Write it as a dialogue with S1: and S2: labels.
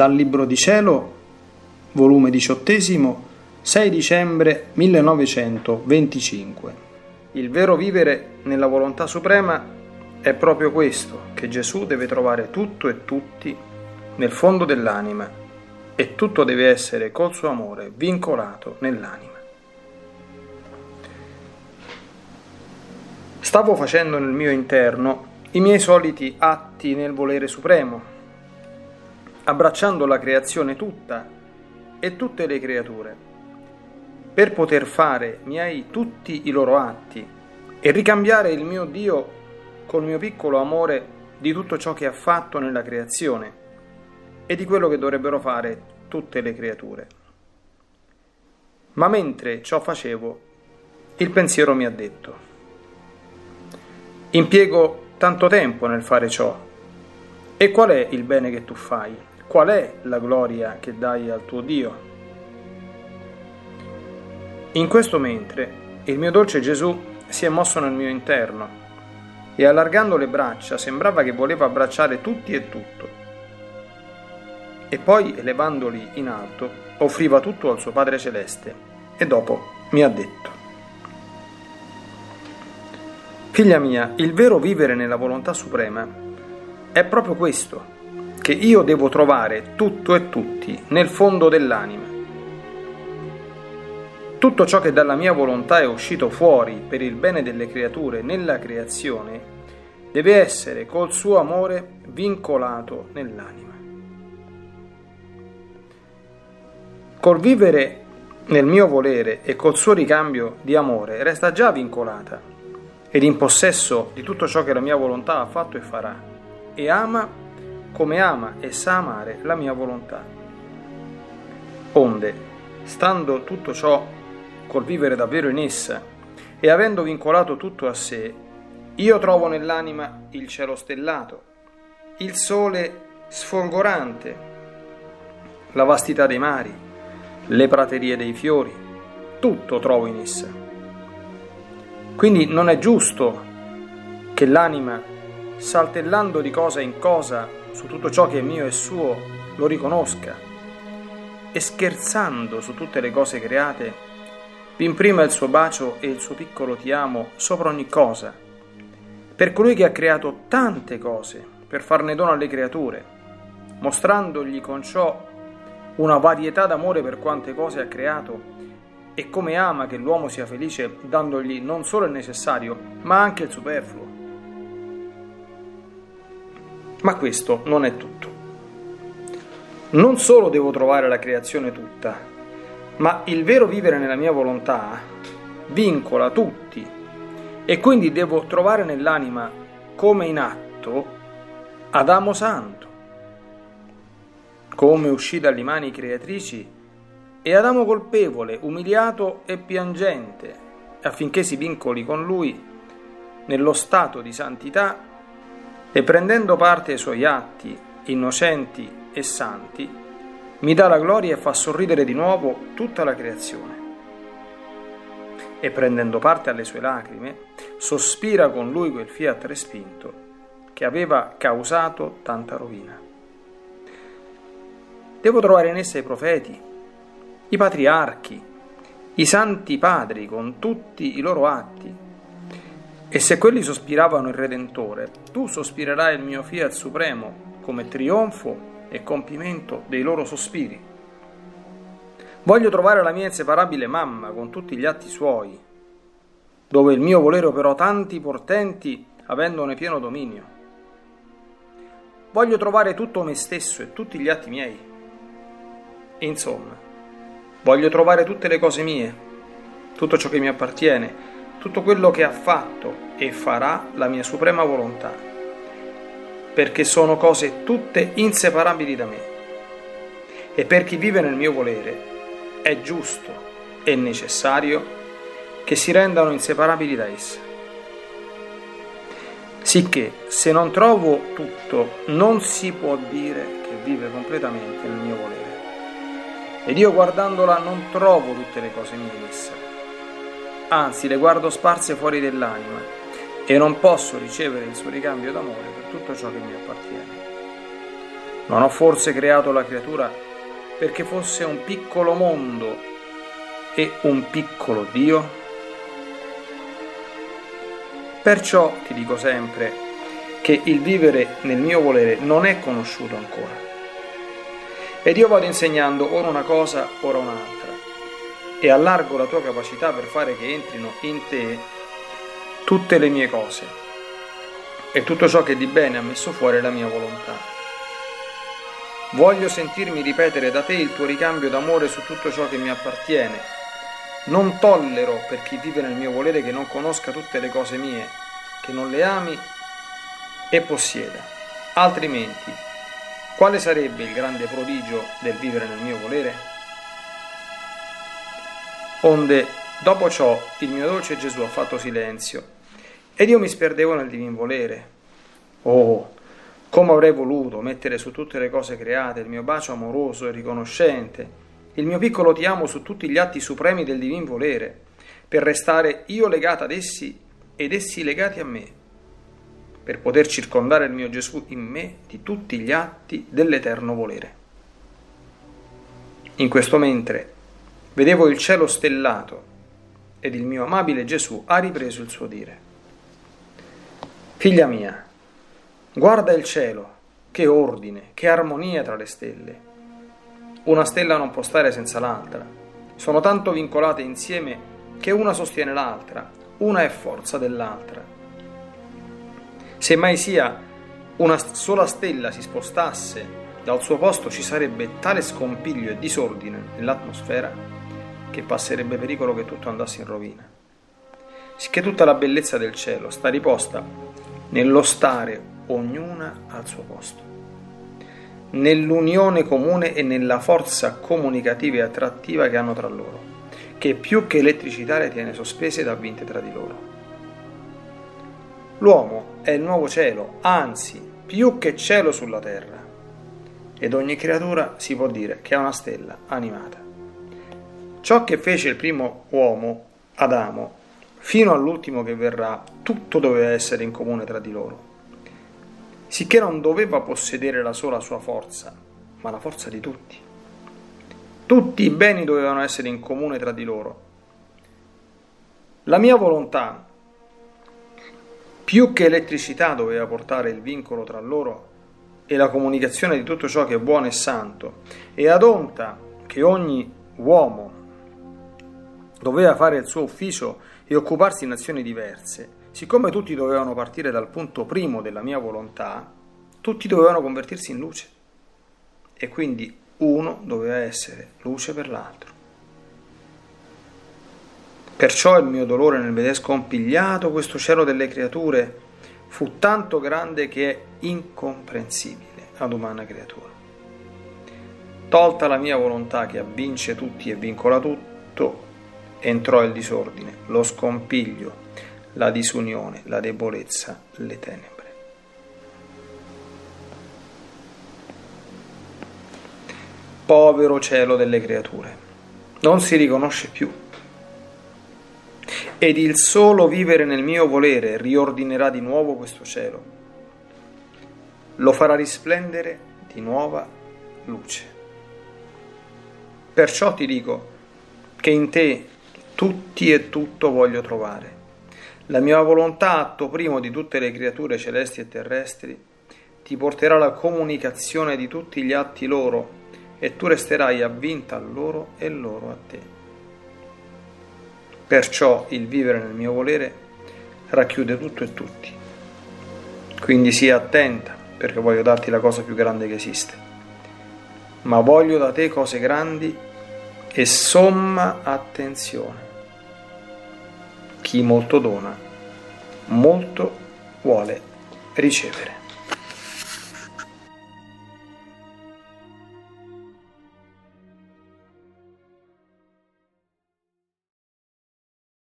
S1: Dal Libro di Cielo, volume diciottesimo, 6 dicembre 1925. Il vero vivere nella volontà suprema è proprio questo, che Gesù deve trovare tutto e tutti nel fondo dell'anima e tutto deve essere col suo amore vincolato nell'anima. Stavo facendo nel mio interno i miei soliti atti nel volere supremo, abbracciando la creazione tutta e tutte le creature, per poter fare miei tutti i loro atti e ricambiare il mio Dio col mio piccolo amore di tutto ciò che ha fatto nella creazione e di quello che dovrebbero fare tutte le creature. Ma mentre ciò facevo, il pensiero mi ha detto, impiego tanto tempo nel fare ciò, e qual è il bene che tu fai? Qual è la gloria che dai al tuo Dio? In questo mentre il mio dolce Gesù si è mosso nel mio interno e allargando le braccia sembrava che voleva abbracciare tutti e tutto. E poi, elevandoli in alto, offriva tutto al suo Padre Celeste e dopo mi ha detto, Figlia mia, il vero vivere nella volontà suprema è proprio questo che io devo trovare tutto e tutti nel fondo dell'anima. Tutto ciò che dalla mia volontà è uscito fuori per il bene delle creature nella creazione deve essere col suo amore vincolato nell'anima. Col vivere nel mio volere e col suo ricambio di amore resta già vincolata ed in possesso di tutto ciò che la mia volontà ha fatto e farà e ama come ama e sa amare la mia volontà. Onde, stando tutto ciò col vivere davvero in essa e avendo vincolato tutto a sé, io trovo nell'anima il cielo stellato, il sole sfolgorante, la vastità dei mari, le praterie dei fiori, tutto trovo in essa. Quindi non è giusto che l'anima, saltellando di cosa in cosa, su tutto ciò che è mio e suo lo riconosca e scherzando su tutte le cose create vi imprima il suo bacio e il suo piccolo ti amo sopra ogni cosa, per colui che ha creato tante cose per farne dono alle creature, mostrandogli con ciò una varietà d'amore per quante cose ha creato e come ama che l'uomo sia felice dandogli non solo il necessario, ma anche il superfluo. Ma questo non è tutto. Non solo devo trovare la creazione tutta, ma il vero vivere nella mia volontà vincola tutti e quindi devo trovare nell'anima come in atto Adamo Santo, come uscì dalle mani creatrici e Adamo colpevole, umiliato e piangente, affinché si vincoli con lui nello stato di santità e prendendo parte ai suoi atti, innocenti e santi, mi dà la gloria e fa sorridere di nuovo tutta la creazione. E prendendo parte alle sue lacrime, sospira con lui quel fiat respinto che aveva causato tanta rovina. Devo trovare in essa i profeti, i patriarchi, i santi padri con tutti i loro atti, e se quelli sospiravano il Redentore, tu sospirerai il mio fiat supremo come trionfo e compimento dei loro sospiri. Voglio trovare la mia inseparabile mamma con tutti gli atti suoi, dove il mio volere operò tanti portenti avendone pieno dominio. Voglio trovare tutto me stesso e tutti gli atti miei. Insomma, voglio trovare tutte le cose mie, tutto ciò che mi appartiene, tutto quello che ha fatto e farà la mia suprema volontà, perché sono cose tutte inseparabili da me. E per chi vive nel mio volere è giusto e necessario che si rendano inseparabili da essa. Sicché se non trovo tutto, non si può dire che vive completamente nel mio volere. Ed io guardandola non trovo tutte le cose mie in essa anzi le guardo sparse fuori dell'anima e non posso ricevere il suo ricambio d'amore per tutto ciò che mi appartiene. Non ho forse creato la creatura perché fosse un piccolo mondo e un piccolo Dio? Perciò ti dico sempre che il vivere nel mio volere non è conosciuto ancora. Ed io vado insegnando ora una cosa, ora un'altra, e allargo la tua capacità per fare che entrino in te tutte le mie cose e tutto ciò che di bene ha messo fuori la mia volontà. Voglio sentirmi ripetere da te il tuo ricambio d'amore su tutto ciò che mi appartiene. Non tollero per chi vive nel mio volere che non conosca tutte le cose mie, che non le ami e possieda. Altrimenti quale sarebbe il grande prodigio del vivere nel mio volere? Onde, dopo ciò, il mio dolce Gesù ha fatto silenzio, ed io mi sperdevo nel divin volere. Oh, come avrei voluto mettere su tutte le cose create il mio bacio amoroso e riconoscente, il mio piccolo ti amo su tutti gli atti supremi del divin volere, per restare io legata ad essi ed essi legati a me per poter circondare il mio Gesù in me di tutti gli atti dell'eterno volere. In questo mentre vedevo il cielo stellato ed il mio amabile Gesù ha ripreso il suo dire. Figlia mia, guarda il cielo, che ordine, che armonia tra le stelle. Una stella non può stare senza l'altra, sono tanto vincolate insieme che una sostiene l'altra, una è forza dell'altra. Se mai sia una sola stella si spostasse dal suo posto ci sarebbe tale scompiglio e disordine nell'atmosfera che passerebbe pericolo che tutto andasse in rovina. Sicché tutta la bellezza del cielo sta riposta nello stare ognuna al suo posto, nell'unione comune e nella forza comunicativa e attrattiva che hanno tra loro, che più che elettricità le tiene sospese ed avvinte tra di loro. L'uomo è il nuovo cielo, anzi, più che cielo sulla terra. Ed ogni creatura si può dire che è una stella animata. Ciò che fece il primo uomo, Adamo, fino all'ultimo che verrà, tutto doveva essere in comune tra di loro. Sicché non doveva possedere la sola sua forza, ma la forza di tutti. Tutti i beni dovevano essere in comune tra di loro. La mia volontà più che elettricità doveva portare il vincolo tra loro e la comunicazione di tutto ciò che è buono e santo, e ad onta che ogni uomo doveva fare il suo ufficio e occuparsi in azioni diverse, siccome tutti dovevano partire dal punto primo della mia volontà, tutti dovevano convertirsi in luce. E quindi uno doveva essere luce per l'altro. Perciò il mio dolore nel vedere scompigliato questo cielo delle creature fu tanto grande che è incomprensibile ad umana creatura. Tolta la mia volontà che avvince tutti e vincola tutto, entrò il disordine, lo scompiglio, la disunione, la debolezza, le tenebre. Povero cielo delle creature, non si riconosce più ed il solo vivere nel mio volere riordinerà di nuovo questo cielo. Lo farà risplendere di nuova luce. Perciò ti dico che in te tutti e tutto voglio trovare. La mia volontà, atto primo di tutte le creature celesti e terrestri, ti porterà la comunicazione di tutti gli atti loro e tu resterai avvinta a loro e loro a te. Perciò il vivere nel mio volere racchiude tutto e tutti. Quindi sii attenta, perché voglio darti la cosa più grande che esiste. Ma voglio da te cose grandi e somma attenzione. Chi molto dona, molto vuole ricevere.